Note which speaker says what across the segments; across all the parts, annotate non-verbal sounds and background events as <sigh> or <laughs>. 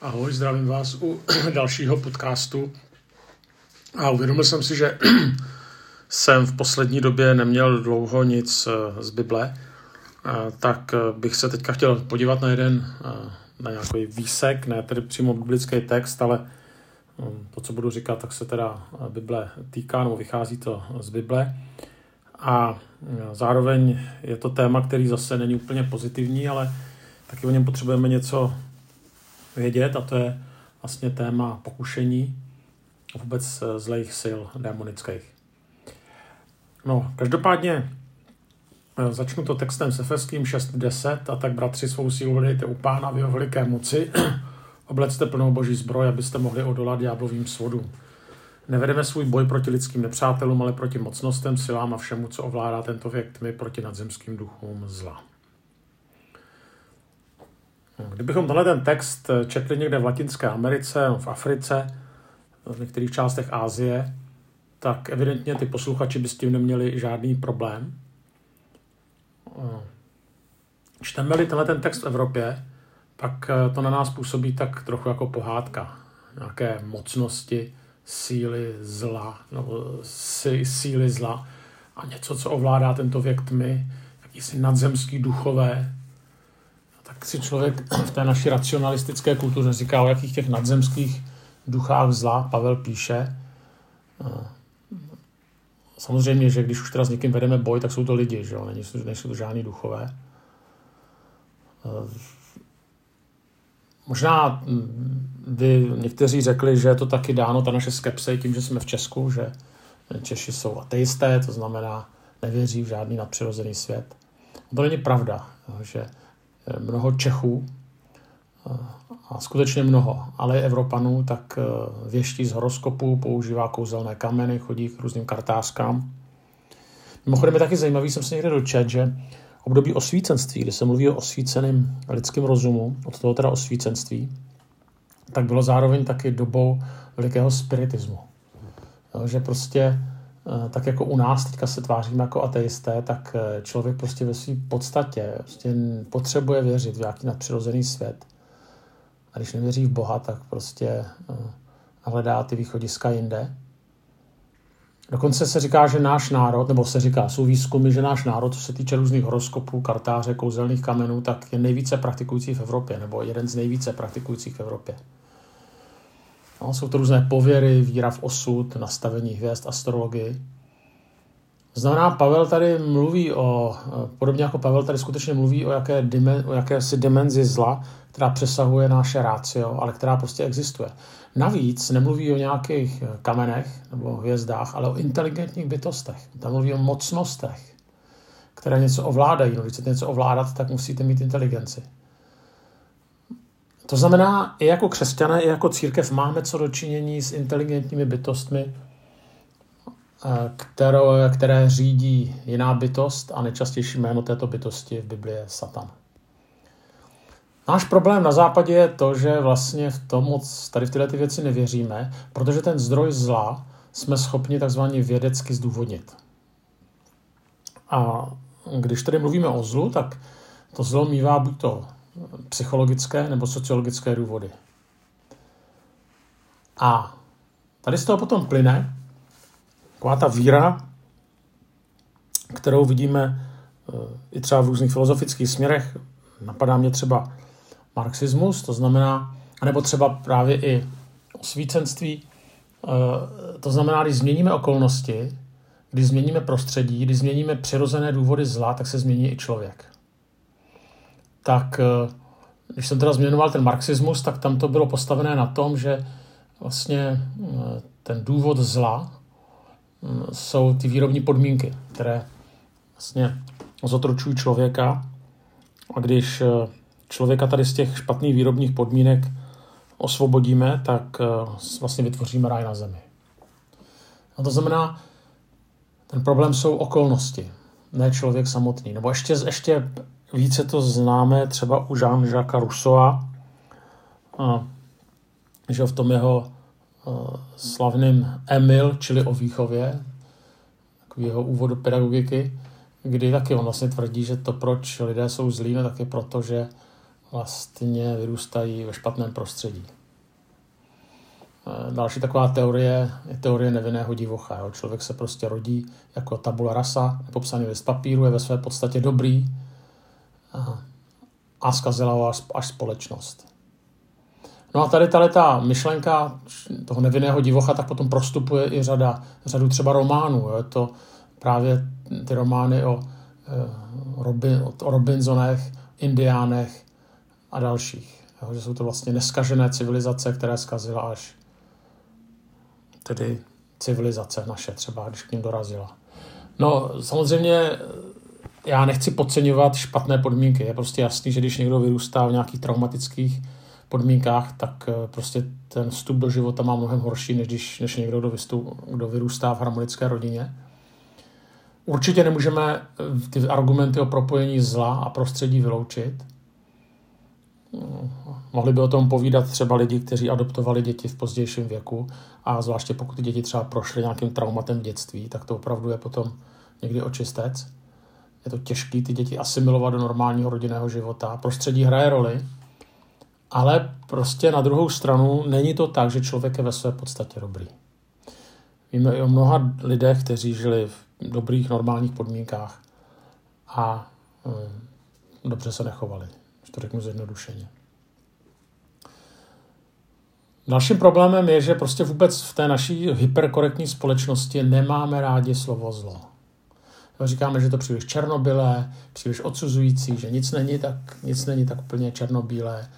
Speaker 1: Ahoj, zdravím vás u <clears throat> dalšího podcastu. A uvědomil jsem si, že <clears throat> jsem v poslední době neměl dlouho nic eh, z Bible, tak eh, bych se teďka chtěl podívat na jeden, eh, na nějaký výsek, ne tedy přímo biblický text, ale hm, to, co budu říkat, tak se teda Bible týká, nebo vychází to z Bible. A zároveň je to téma, který zase není úplně pozitivní, ale taky o něm potřebujeme něco vědět a to je vlastně téma pokušení a vůbec eh, zlejch sil démonických. No, každopádně eh, začnu to textem s Efeským 6.10 a tak bratři svou sílu hledejte u pána v jeho veliké moci, <clears throat> oblecte plnou boží zbroj, abyste mohli odolat ďáblovým svodům. Nevedeme svůj boj proti lidským nepřátelům, ale proti mocnostem, silám a všemu, co ovládá tento věk tmy proti nadzemským duchům zla. Kdybychom tenhle ten text četli někde v Latinské Americe, v Africe, v některých částech Ázie, tak evidentně ty posluchači by s tím neměli žádný problém. Čteme-li tenhle ten text v Evropě, pak to na nás působí tak trochu jako pohádka. Nějaké mocnosti, síly zla, nebo síly zla a něco, co ovládá tento věk tmy, jakýsi nadzemský duchové, si člověk v té naší racionalistické kultuře říká, o jakých těch nadzemských duchách zla Pavel píše. Samozřejmě, že když už teda s někým vedeme boj, tak jsou to lidi, že jo? Nejsou, nejsou to žádní duchové. Možná by někteří řekli, že je to taky dáno, ta naše skepse, tím, že jsme v Česku, že Češi jsou ateisté, to znamená, nevěří v žádný nadpřirozený svět. To není pravda, že mnoho Čechů, a skutečně mnoho, ale Evropanů, tak eh, věští z horoskopu, používá kouzelné kameny, chodí k různým kartářkám. Mimochodem je taky zajímavý, jsem se někde dočet, že období osvícenství, kdy se mluví o osvíceném lidském rozumu, od toho teda osvícenství, tak bylo zároveň taky dobou velikého spiritismu. že prostě tak jako u nás teďka se tváříme jako ateisté, tak eh, člověk prostě ve své podstatě prostě potřebuje věřit v nějaký nadpřirozený svět. A když nevěří v Boha, tak prostě eh, hledá ty východiska jinde. Dokonce se říká, že náš národ, nebo se říká, jsou výzkumy, že náš národ, co se týče různých horoskopů, kartáře, kouzelných kamenů, tak je nejvíce praktikující v Evropě, nebo jeden z nejvíce praktikujících v Evropě. No, jsou to různé pověry, víra v osud, nastavení hvězd, astrologii. Znamená, Pavel tady mluví o, podobně jako Pavel tady skutečně mluví o, jaké dimen, o jakési dimenzi zla, která přesahuje naše rácio, ale která prostě existuje. Navíc nemluví o nějakých kamenech nebo hvězdách, ale o inteligentních bytostech. Tam mluví o mocnostech, které něco ovládají. No, když chcete něco ovládat, tak musíte mít inteligenci. To znamená, i jako křesťané, i jako církev máme co dočinění s inteligentními bytostmi, eh, které, které řídí jiná bytost a nejčastější jméno této bytosti v Biblii je Satan. Náš problém na západě je to, že vlastně v tom moc tady v tyhle ty věci nevěříme, protože ten zdroj zla jsme schopni takzvaně vědecky zdůvodnit. A když tady mluvíme o zlu, tak to zlo mývá buď to psychologické nebo sociologické důvody. A tady z toho potom plyne taková ta víra, kterou vidíme eh, i třeba v různých filozofických směrech. Napadá mě třeba marxismus, to znamená, nebo třeba právě i osvícenství. Eh, to znamená, když změníme okolnosti, když změníme prostředí, když změníme přirozené důvody zla, tak se změní i člověk tak eh, když jsem teda změnoval ten marxismus, tak tam to bylo postavené na tom, že vlastně eh, ten důvod zla mm, jsou ty výrobní podmínky, které vlastně zotročují člověka. A když eh, člověka tady z těch špatných výrobních podmínek osvobodíme, tak vlastně vytvoříme ráj na zemi. A to znamená, ten problém jsou okolnosti, ne člověk samotný. Nebo ještě, ještě více to známe třeba u Jean-Jacques Rousseau, že v tom jeho slavným Emil, čili o výchově, takový jeho úvod do pedagogiky, kdy taky on vlastně tvrdí, že to, proč lidé jsou zlí, no tak je proto, že vlastně vyrůstají ve špatném prostředí. Další taková teorie je teorie nevinného divocha. Jo. Člověk se prostě rodí jako tabula rasa, popsaný list papíru, je ve své podstatě dobrý a, zkazila ho až, až společnost. No a tady ta myšlenka toho nevinného divocha tak potom prostupuje i řada, řadu třeba románů. Jo. Je to právě ty romány o, eh, o Robinsonech, Indiánech a dalších. Jo, že jsou to vlastně neskažené civilizace, které zkazila až tedy civilizace naše třeba, když k ním dorazila. No samozřejmě já nechci podceňovat špatné podmínky. Je prostě jasný, že když někdo vyrůstá v nějakých traumatických podmínkách, tak eh, prostě ten vstup do života má mnohem horší, než, když, než někdo, kdo, vystup, kdo vyrůstá v harmonické rodině. Určitě nemůžeme eh, ty argumenty o propojení zla a prostředí vyloučit. Mohli by o tom povídat třeba lidi, kteří adoptovali děti v pozdějším věku a zvláště pokud ty děti třeba prošly nějakým traumatem v dětství, tak to opravdu je potom někdy očistec. Je to těžké ty děti asimilovat do normálního rodinného života. Prostředí hraje roli, ale prostě na druhou stranu není to tak, že člověk je ve své podstatě dobrý. Víme i o mnoha lidech, kteří žili v dobrých, normálních podmínkách a um, dobře se nechovali, že to řeknu zjednodušeně. Dalším problémem je, že prostě vůbec v té naší hyperkorektní společnosti nemáme rádi slovo zlo. Říkáme, že to příliš černobylé, příliš odsuzující, že nic není tak, nic není tak úplně černobílé.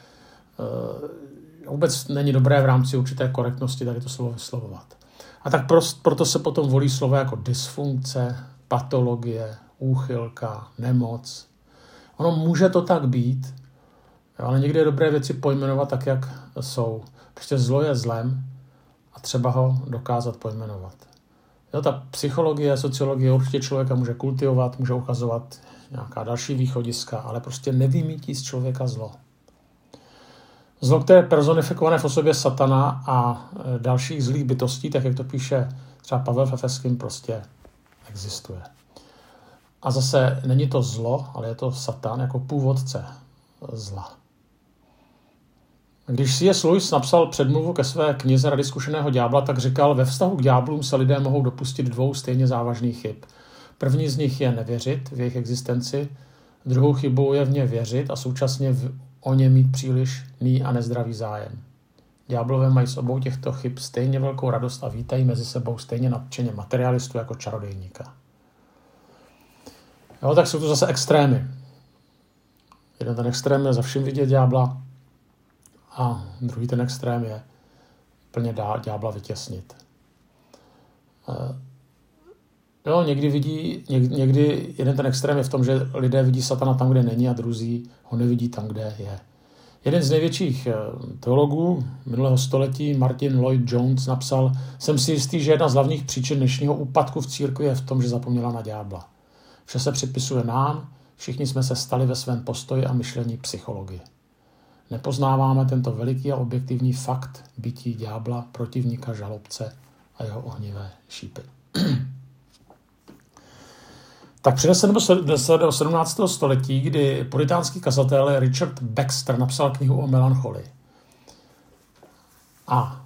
Speaker 1: Eh, vůbec není dobré v rámci určité korektnosti tady to slovo vyslovovat. A tak prost, proto se potom volí slovo jako dysfunkce, patologie, úchylka, nemoc. Ono může to tak být, ale někdy je dobré věci pojmenovat tak, jak jsou. Prostě zlo je zlem a třeba ho dokázat pojmenovat. Jo, ta psychologie, sociologie určitě člověka může kultivovat, může ukazovat nějaká další východiska, ale prostě nevymítí z člověka zlo. Zlo, které je personifikované v osobě satana a e, dalších zlých bytostí, tak jak to píše třeba Pavel Fefeským, prostě existuje. A zase není to zlo, ale je to satan jako původce zla. Když C.S. Lewis napsal předmluvu ke své knize Rady zkušeného ďábla, tak říkal, ve vztahu k ďáblům se lidé mohou dopustit dvou stejně závažných chyb. První z nich je nevěřit v jejich existenci, druhou chybou je v ně věřit a současně v, o ně mít příliš ní a nezdravý zájem. Ďáblové mají s obou těchto chyb stejně velkou radost a vítají mezi sebou stejně nadšeně materialistu jako čarodejníka. Jo, tak jsou tu zase extrémy. Jeden ten extrém je za vším vidět ďábla, a druhý ten extrém je plně dá ďábla vytěsnit. Eh, jo, někdy vidí, někdy jeden ten extrém je v tom, že lidé vidí satana tam, kde není a druzí ho nevidí tam, kde je. Jeden z největších eh, teologů minulého století, Martin Lloyd Jones, napsal, jsem si jistý, že jedna z hlavních příčin dnešního úpadku v církvi je v tom, že zapomněla na ďábla. Vše se připisuje nám, všichni jsme se stali ve svém postoji a myšlení psychologii. Nepoznáváme tento veliký a objektivní fakt bytí ďábla, protivníka, žalobce a jeho ohnivé šípy. <clears throat> tak přineseme se do 17. století, kdy puritánský kazatel Richard Baxter napsal knihu o melancholii. A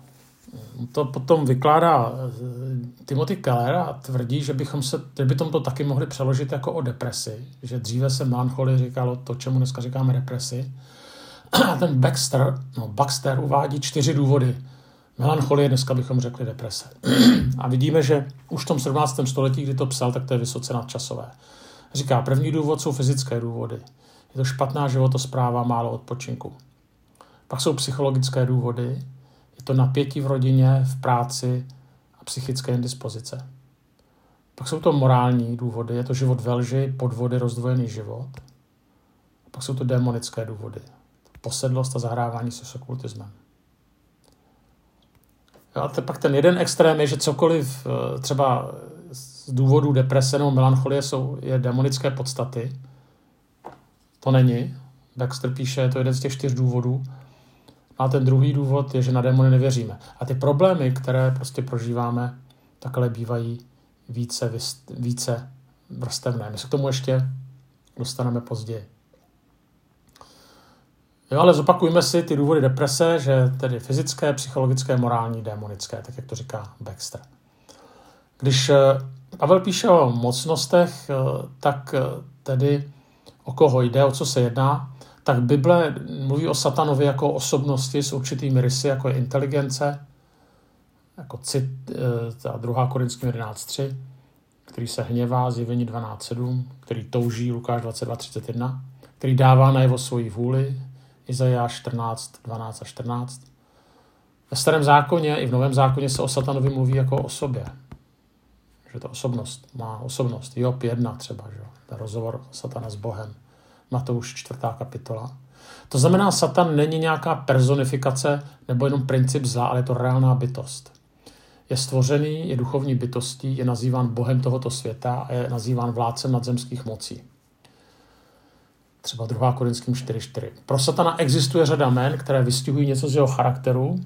Speaker 1: to potom vykládá eh, Timothy Keller a tvrdí, že bychom se, že bychom to taky mohli přeložit jako o depresi, že dříve se melancholii říkalo to, čemu dneska říkáme depresi, <clears throat> ten Baxter, no Baxter uvádí čtyři důvody. Melancholie, dneska bychom řekli deprese. <clears throat> A vidíme, že už v tom 17. století, kdy to psal, tak to je vysoce nadčasové. Říká, první důvod jsou fyzické důvody. Je to špatná životospráva, málo odpočinku. Pak jsou psychologické důvody, je to napětí v rodině, v práci a psychické indispozice. Pak jsou to morální důvody, je to život ve lži, podvody, rozdvojený život. Pak jsou to démonické důvody, posedlost a zahrávání se s okultismem. A pak ten jeden extrém je, že cokoliv eh, třeba z důvodu deprese nebo melancholie jsou, je demonické podstaty. To není. Baxter píše, je to jeden z těch čtyř důvodů. A ten druhý důvod je, že na démony nevěříme. A ty problémy, které prostě prožíváme, takhle bývají více, více vrstevné. My se k tomu ještě dostaneme později. Jo, ale zopakujme si ty důvody deprese, že tedy fyzické, psychologické, morální, démonické, tak jak to říká Baxter. Když eh, Pavel píše o mocnostech, eh, tak eh, tedy o koho jde, o co se jedná, tak Bible mluví o satanovi jako osobnosti s určitými rysy, jako je inteligence, jako cit, ta druhá Korinským 11.3, který se hněvá, zjevení 12.7, který touží, Lukáš 22.31, který dává na jeho svoji vůli, Izajáš 14, 12 a 14. Ve starém zákoně i v novém zákoně se o satanovi mluví jako o sobě. Že to osobnost, má osobnost. Job 1 třeba, že? ten rozhovor satana s Bohem. Matouš 4. kapitola. To znamená, Satan není nějaká personifikace nebo jenom princip zla, ale je to reálná bytost. Je stvořený, je duchovní bytostí, je nazýván Bohem tohoto světa a je nazýván vládcem nadzemských mocí. Třeba 2. Korinským 4.4. Pro Satana existuje řada jmén, které vystihují něco z jeho charakteru.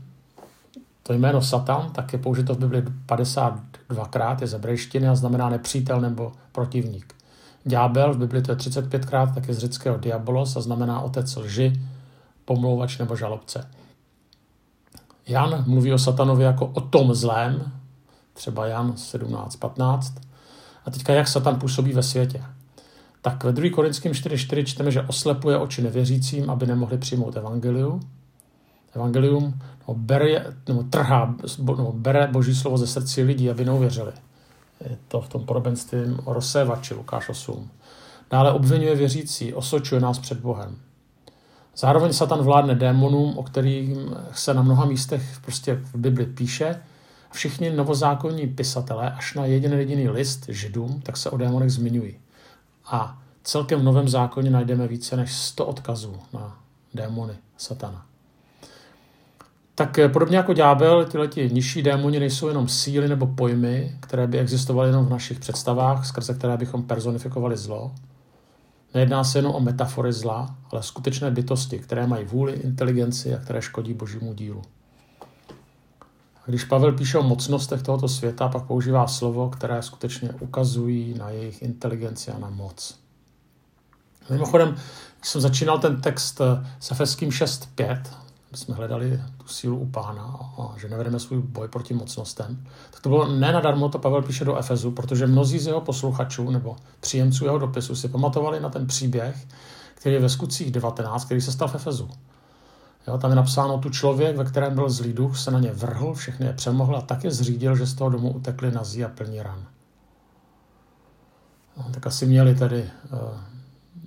Speaker 1: To jméno Satan tak je použito v Bibli 52krát, je z a znamená nepřítel nebo protivník. Ďábel v Bibli to je 35krát, tak je z řeckého diabolos a znamená otec lži, pomlouvač nebo žalobce. Jan mluví o satanovi jako o tom zlém, třeba Jan 17.15. A teďka jak satan působí ve světě tak ve 2. Korinským 4.4 čteme, že oslepuje oči nevěřícím, aby nemohli přijmout evangelium. Evangelium no, bere, nebo trhá, nebo bere boží slovo ze srdcí lidí, aby neuvěřili. Je to v tom podobenství o rozsévači Lukáš 8. Dále obvinuje věřící, osočuje nás před Bohem. Zároveň Satan vládne démonům, o kterých se na mnoha místech prostě v Bibli píše. Všichni novozákonní pisatelé, až na jeden jediný list židům, tak se o démonech zmiňují. A celkem v Novém zákoně najdeme více než 100 odkazů na démony satana. Tak eh, podobně jako ďábel, tyhle ti nižší démoni nejsou jenom síly nebo pojmy, které by existovaly jenom v našich představách, skrze které bychom personifikovali zlo. Nejedná se jenom o metafory zla, ale skutečné bytosti, které mají vůli, inteligenci a které škodí božímu dílu. Když Pavel píše o mocnostech tohoto světa, pak používá slovo, které skutečně ukazují na jejich inteligenci a na moc. Mimochodem, když jsem začínal ten text s Efeským 6.5, jsme hledali tu sílu u pána a že nevedeme svůj boj proti mocnostem, tak to bylo ne nadarmo, to Pavel píše do Efezu, protože mnozí z jeho posluchačů nebo příjemců jeho dopisu si pamatovali na ten příběh, který je ve skutcích 19, který se stal v Efezu. Jo, tam je napsáno, tu člověk, ve kterém byl zlý duch, se na ně vrhl, všechny je přemohl a tak je zřídil, že z toho domu utekli nazí a plní ran. No, tak asi měli tedy uh,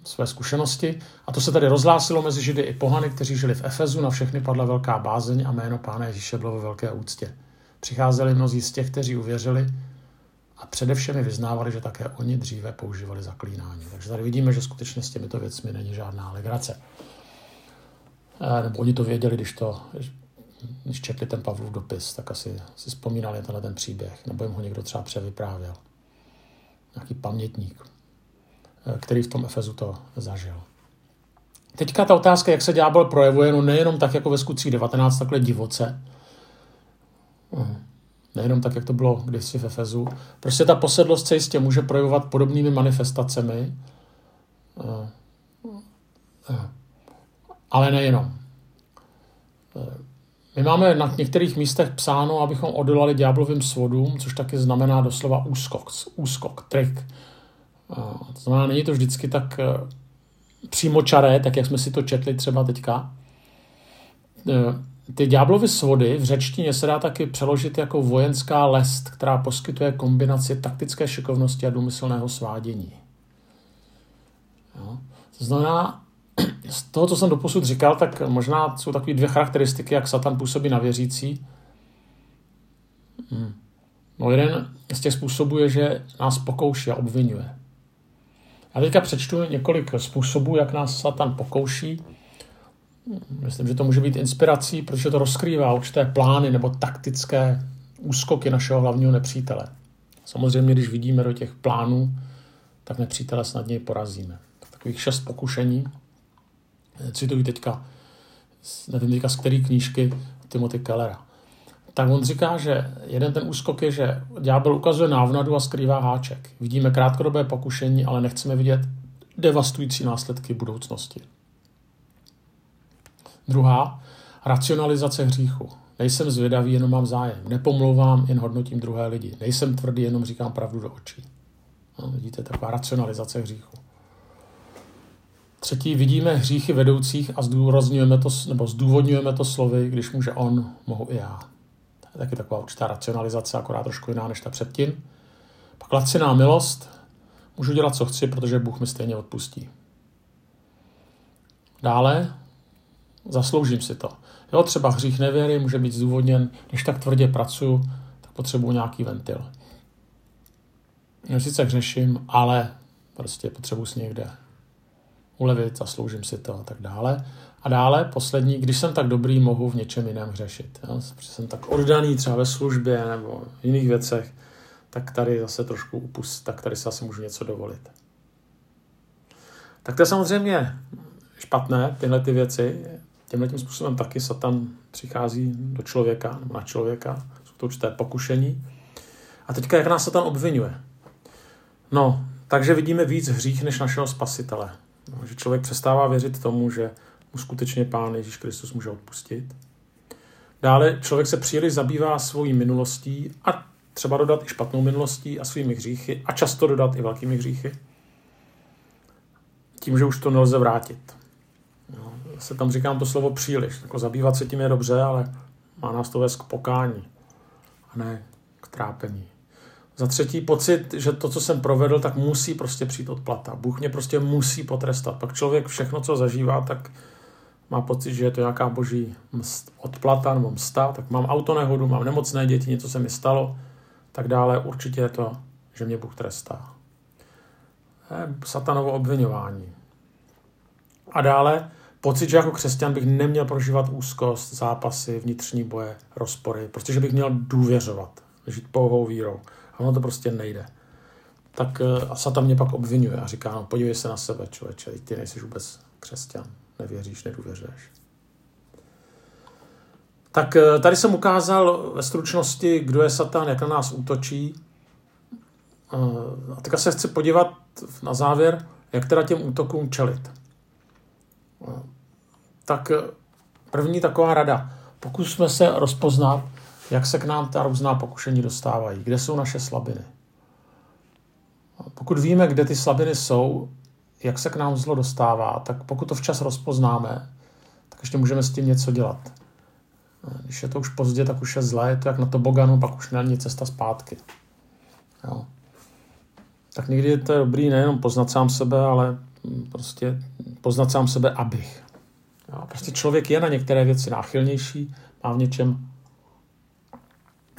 Speaker 1: své zkušenosti. A to se tady rozhlásilo mezi Židy i pohany, kteří žili v Efezu, na všechny padla velká bázeň a jméno Pána Ježíše bylo ve velké úctě. Přicházeli mnozí z těch, kteří uvěřili a především vyznávali, že také oni dříve používali zaklínání. Takže tady vidíme, že skutečně s těmito věcmi není žádná legrace. Eh, nebo oni to věděli, když to, když četli ten Pavlův dopis, tak asi si vzpomínali tenhle ten příběh, nebo jim ho někdo třeba převyprávěl. Nějaký pamětník, eh, který v tom Efezu to zažil. Teďka ta otázka, jak se ďábel projevuje, no nejenom tak jako ve skutcích 19, takhle divoce, hm. nejenom tak, jak to bylo kdysi v Efezu. Prostě ta posedlost se jistě může projevovat podobnými manifestacemi. Ale nejenom. My máme na některých místech psáno, abychom odolali ďáblovým svodům, což taky znamená doslova úskok, úskok, trik. To znamená, není to vždycky tak eh, přímočaré, tak jak jsme si to četli třeba teďka. Eh, ty ďáblovy svody v řečtině se dá taky přeložit jako vojenská lest, která poskytuje kombinaci taktické šikovnosti a důmyslného svádění. Jo? To znamená, z toho, co jsem doposud říkal, tak možná jsou takové dvě charakteristiky, jak Satan působí na věřící. Hmm. No jeden z těch způsobů je, že nás pokouší a obvinuje. Já teďka přečtu několik způsobů, jak nás Satan pokouší. Myslím, že to může být inspirací, protože to rozkrývá určité plány nebo taktické úskoky našeho hlavního nepřítele. Samozřejmě, když vidíme do těch plánů, tak nepřítele snadněji porazíme. Takových šest pokušení, cituji teďka, nevím teďka z který knížky, Timothy Kellera. Tak on říká, že jeden ten úskok je, že ďábel ukazuje návnadu a skrývá háček. Vidíme krátkodobé pokušení, ale nechceme vidět devastující následky budoucnosti. Druhá, racionalizace hříchu. Nejsem zvědavý, jenom mám zájem. Nepomlouvám, jen hodnotím druhé lidi. Nejsem tvrdý, jenom říkám pravdu do očí. No, vidíte, taková racionalizace hříchu. Třetí, vidíme hříchy vedoucích a zdůrazňujeme to, nebo zdůvodňujeme to slovy, když může on, mohu i já. To je taky taková určitá racionalizace, akorát trošku jiná než ta předtím. Pak laciná milost, můžu dělat, co chci, protože Bůh mi stejně odpustí. Dále, zasloužím si to. Jo, třeba hřích nevěry může být zdůvodněn, když tak tvrdě pracuji, tak potřebuji nějaký ventil. Já sice hřeším, ale prostě potřebuji si někde ulevit, zasloužím si to a tak dále. A dále, poslední, když jsem tak dobrý, mohu v něčem jiném hřešit. Jo? Protože jsem tak oddaný třeba ve službě nebo v jiných věcech, tak tady zase trošku upust, tak tady se asi můžu něco dovolit. Tak to je samozřejmě špatné, tyhle ty věci. Tímhle tím způsobem taky Satan přichází do člověka, nebo na člověka. Jsou to určité pokušení. A teďka, jak nás Satan obvinuje? No, takže vidíme víc hřích než našeho spasitele. Že člověk přestává věřit tomu, že mu skutečně Pán Ježíš Kristus může odpustit. Dále člověk se příliš zabývá svojí minulostí a třeba dodat i špatnou minulostí a svými hříchy a často dodat i velkými hříchy. Tím, že už to nelze vrátit. No, se tam říkám to slovo příliš. Jako zabývat se tím je dobře, ale má nás to vést k pokání a ne k trápení. Za třetí pocit, že to, co jsem provedl, tak musí prostě přijít odplata. Bůh mě prostě musí potrestat. Pak člověk všechno, co zažívá, tak má pocit, že je to nějaká boží mst, odplata nebo msta, tak mám autonehodu, mám nemocné děti, něco se mi stalo, tak dále. Určitě je to, že mě Bůh trestá. Satanovo obvinování. A dále pocit, že jako křesťan bych neměl prožívat úzkost, zápasy, vnitřní boje, rozpory, protože bych měl důvěřovat, žít pouhou vírou. Ono to prostě nejde. Tak eh, a Satan mě pak obvinuje a říká, no podívej se na sebe, člověče, ty nejsi vůbec křesťan, nevěříš, nedůvěřuješ. Tak eh, tady jsem ukázal ve stručnosti, kdo je Satan, jak na nás útočí. Eh, a teďka se chci podívat na závěr, jak teda těm útokům čelit. Tak první taková rada. Pokusme se rozpoznat, jak se k nám ta různá pokušení dostávají, kde jsou naše slabiny. Pokud víme, kde ty slabiny jsou, jak se k nám zlo dostává, tak pokud to včas rozpoznáme, tak ještě můžeme s tím něco dělat. Když je to už pozdě, tak už je zlé, je to jak na to boganu, pak už není cesta zpátky. Jo. Tak někdy je to dobrý nejenom poznat sám sebe, ale prostě poznat sám sebe, abych. Jo. Prostě člověk je na některé věci náchylnější, má v něčem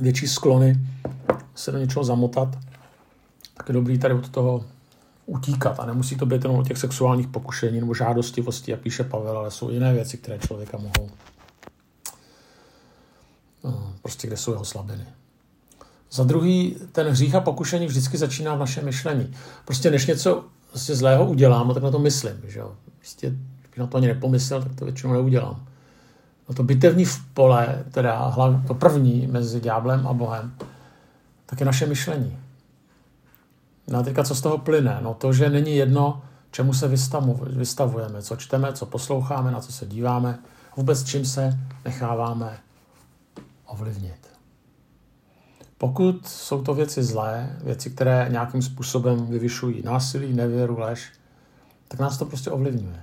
Speaker 1: větší sklony se do něčeho zamotat, tak je dobrý tady od toho utíkat. A nemusí to být jenom o těch sexuálních pokušení nebo žádostivosti, jak píše Pavel, ale jsou jiné věci, které člověka mohou. No, prostě kde jsou jeho slabiny. Za druhý, ten hřích a pokušení vždycky začíná v našem myšlení. Prostě než něco prostě zlého udělám, no tak na to myslím. Že jo? Prostě, kdybych na to ani nepomyslel, tak to většinou neudělám. No to bitevní v pole, teda to první mezi ďáblem a Bohem, tak je naše myšlení. No a teďka co z toho plyne? No to, že není jedno, čemu se vystavujeme, co čteme, co posloucháme, na co se díváme, vůbec čím se necháváme ovlivnit. Pokud jsou to věci zlé, věci, které nějakým způsobem vyvyšují násilí, nevěru, lež, tak nás to prostě ovlivňuje.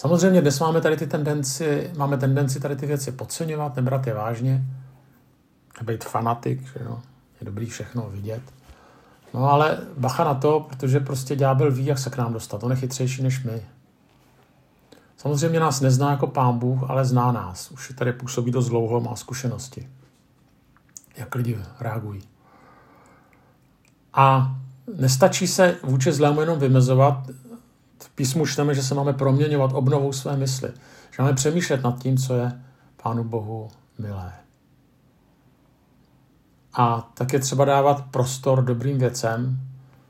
Speaker 1: Samozřejmě dnes máme tady ty tendenci, máme tendenci tady ty věci podceňovat, nebrat je vážně, být fanatik, že jo, je dobrý všechno vidět. No ale bacha na to, protože prostě ďábel ví, jak se k nám dostat. On je chytřejší než my. Samozřejmě nás nezná jako pán Bůh, ale zná nás. Už tady působí dost dlouho, má zkušenosti. Jak lidi reagují. A nestačí se vůči zlému jenom vymezovat, písmu čteme, že se máme proměňovat obnovou své mysli. Že máme přemýšlet nad tím, co je Pánu Bohu milé. A tak je třeba dávat prostor dobrým věcem,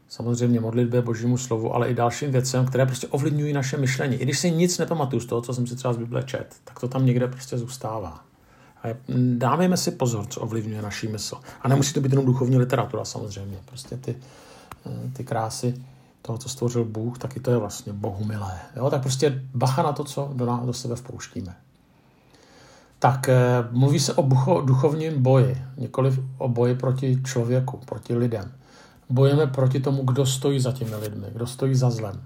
Speaker 1: samozřejmě modlitbě, božímu slovu, ale i dalším věcem, které prostě ovlivňují naše myšlení. I když si nic nepamatuju z toho, co jsem si třeba z Bible čet, tak to tam někde prostě zůstává. A dáme si pozor, co ovlivňuje naší mysl. A nemusí to být jenom duchovní literatura samozřejmě. Prostě ty, ty krásy toho, co stvořil Bůh, taky to je vlastně Bohu milé. Jo? Tak prostě bacha na to, co do, nás, do sebe vpouštíme. Tak eh, mluví se o bucho, duchovním boji, nikoli o boji proti člověku, proti lidem. Bojujeme proti tomu, kdo stojí za těmi lidmi, kdo stojí za zlem.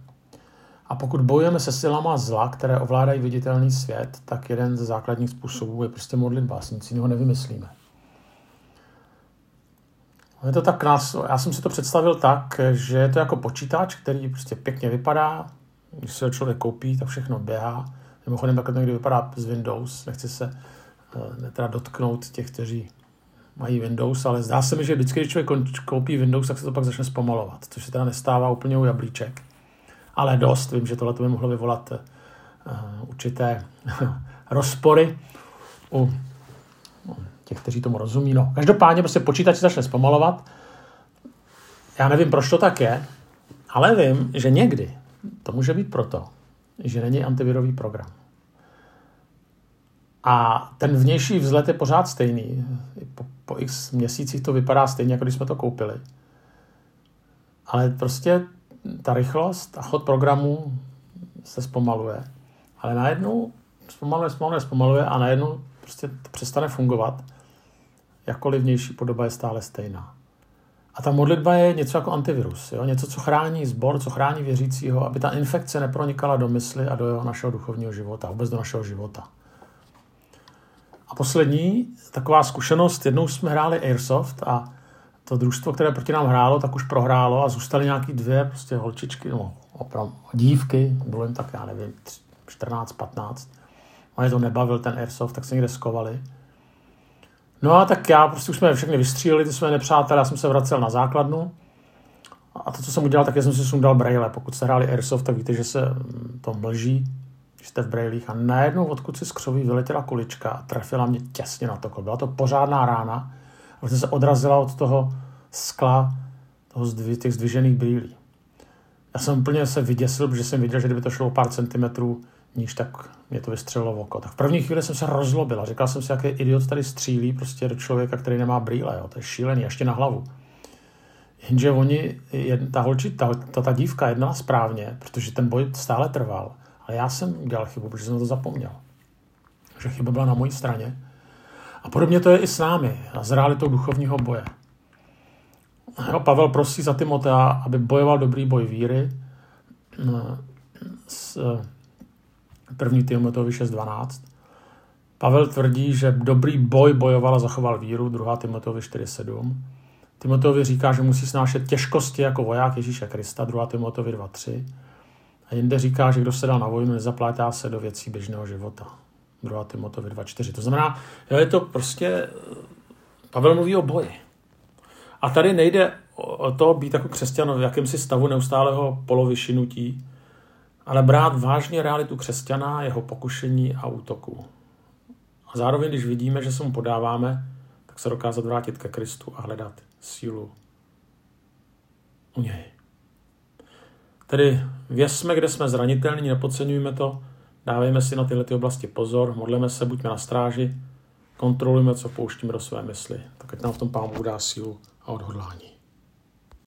Speaker 1: A pokud bojujeme se silama zla, které ovládají viditelný svět, tak jeden ze základních způsobů je prostě modlitba. Nic jiného nevymyslíme. Je to tak nás, já jsem si to představil tak, že je to jako počítač, který prostě pěkně vypadá, když se ho člověk koupí, tak všechno běhá. Mimochodem takhle to někdy vypadá z Windows, nechci se eh, teda dotknout těch, kteří mají Windows, ale zdá se mi, že vždycky, když člověk koupí Windows, tak se to pak začne zpomalovat, což se teda nestává úplně u jablíček. Ale dost, vím, že tohle by mohlo vyvolat uh, určité <laughs> rozpory u těch, kteří tomu rozumí. No, každopádně prostě počítač začne zpomalovat. Já nevím, proč to tak je, ale vím, že někdy to může být proto, že není antivirový program. A ten vnější vzhled je pořád stejný. Po, po x měsících to vypadá stejně, jako když jsme to koupili. Ale prostě ta rychlost a chod programu se zpomaluje. Ale najednou zpomaluje, zpomaluje, zpomaluje a najednou prostě to přestane fungovat jakkoliv vnější podoba je stále stejná. A ta modlitba je něco jako antivirus, jo? něco, co chrání zbor, co chrání věřícího, aby ta infekce nepronikala do mysli a do jeho našeho duchovního života, vůbec do našeho života. A poslední taková zkušenost, jednou jsme hráli Airsoft a to družstvo, které proti nám hrálo, tak už prohrálo a zůstaly nějaký dvě prostě holčičky, no, opravdu dívky, bylo jim tak, já nevím, 14, 15. Oni to nebavil ten Airsoft, tak se někde skovali. No a tak já prostě už jsme všechny vystříleli, ty své nepřátelé, já jsem se vracel na základnu. A to, co jsem udělal, tak jsem si sundal braille. Pokud jste hráli Airsoft, tak víte, že se mm, to mlží, když jste v brailích. A najednou, odkud si z křoví vyletěla kulička a trefila mě těsně na to. Byla to pořádná rána. A jsem se odrazila od toho skla, toho zdvi, těch zdvižených brýlí. Já jsem úplně se vyděsil, protože jsem viděl, že kdyby to šlo o pár centimetrů, níž tak mě to vystřelilo v oko. Tak v první chvíli jsem se rozlobil a říkal jsem si, jaký idiot tady střílí prostě do člověka, který nemá brýle. Jo. To je šílený, ještě na hlavu. Jenže oni, ta holči, ta, ta, ta dívka jednala správně, protože ten boj stále trval. Ale já jsem udělal chybu, protože jsem to zapomněl. Že chyba byla na mojí straně. A podobně to je i s námi, s realitou duchovního boje. Jo, Pavel prosí za Timotea, aby bojoval dobrý boj víry s, První Timoteovi 6.12. Pavel tvrdí, že dobrý boj bojoval a zachoval víru, 2. Timoteovi 4.7. Timoteovi říká, že musí snášet těžkosti jako voják Ježíše Krista, 2. Timoteovi 2.3. A jinde říká, že kdo se dal na vojnu, nezaplátá se do věcí běžného života. 2. Timoteovi 2.4. To znamená, jo, je to prostě... Pavel mluví o boji. A tady nejde o to být jako křesťan v jakémsi stavu neustálého polovyšinutí, ale brát vážně realitu křesťana, jeho pokušení a útoku. A zároveň, když vidíme, že se mu podáváme, tak se dokázat vrátit ke Kristu a hledat sílu u něj. Tedy věsme, kde jsme zranitelní, nepodceňujme to, dávejme si na tyhle ty oblasti pozor, modleme se, buďme na stráži, kontrolujme, co pouštíme do své mysli. Tak ať nám v tom Pán dá sílu a odhodlání.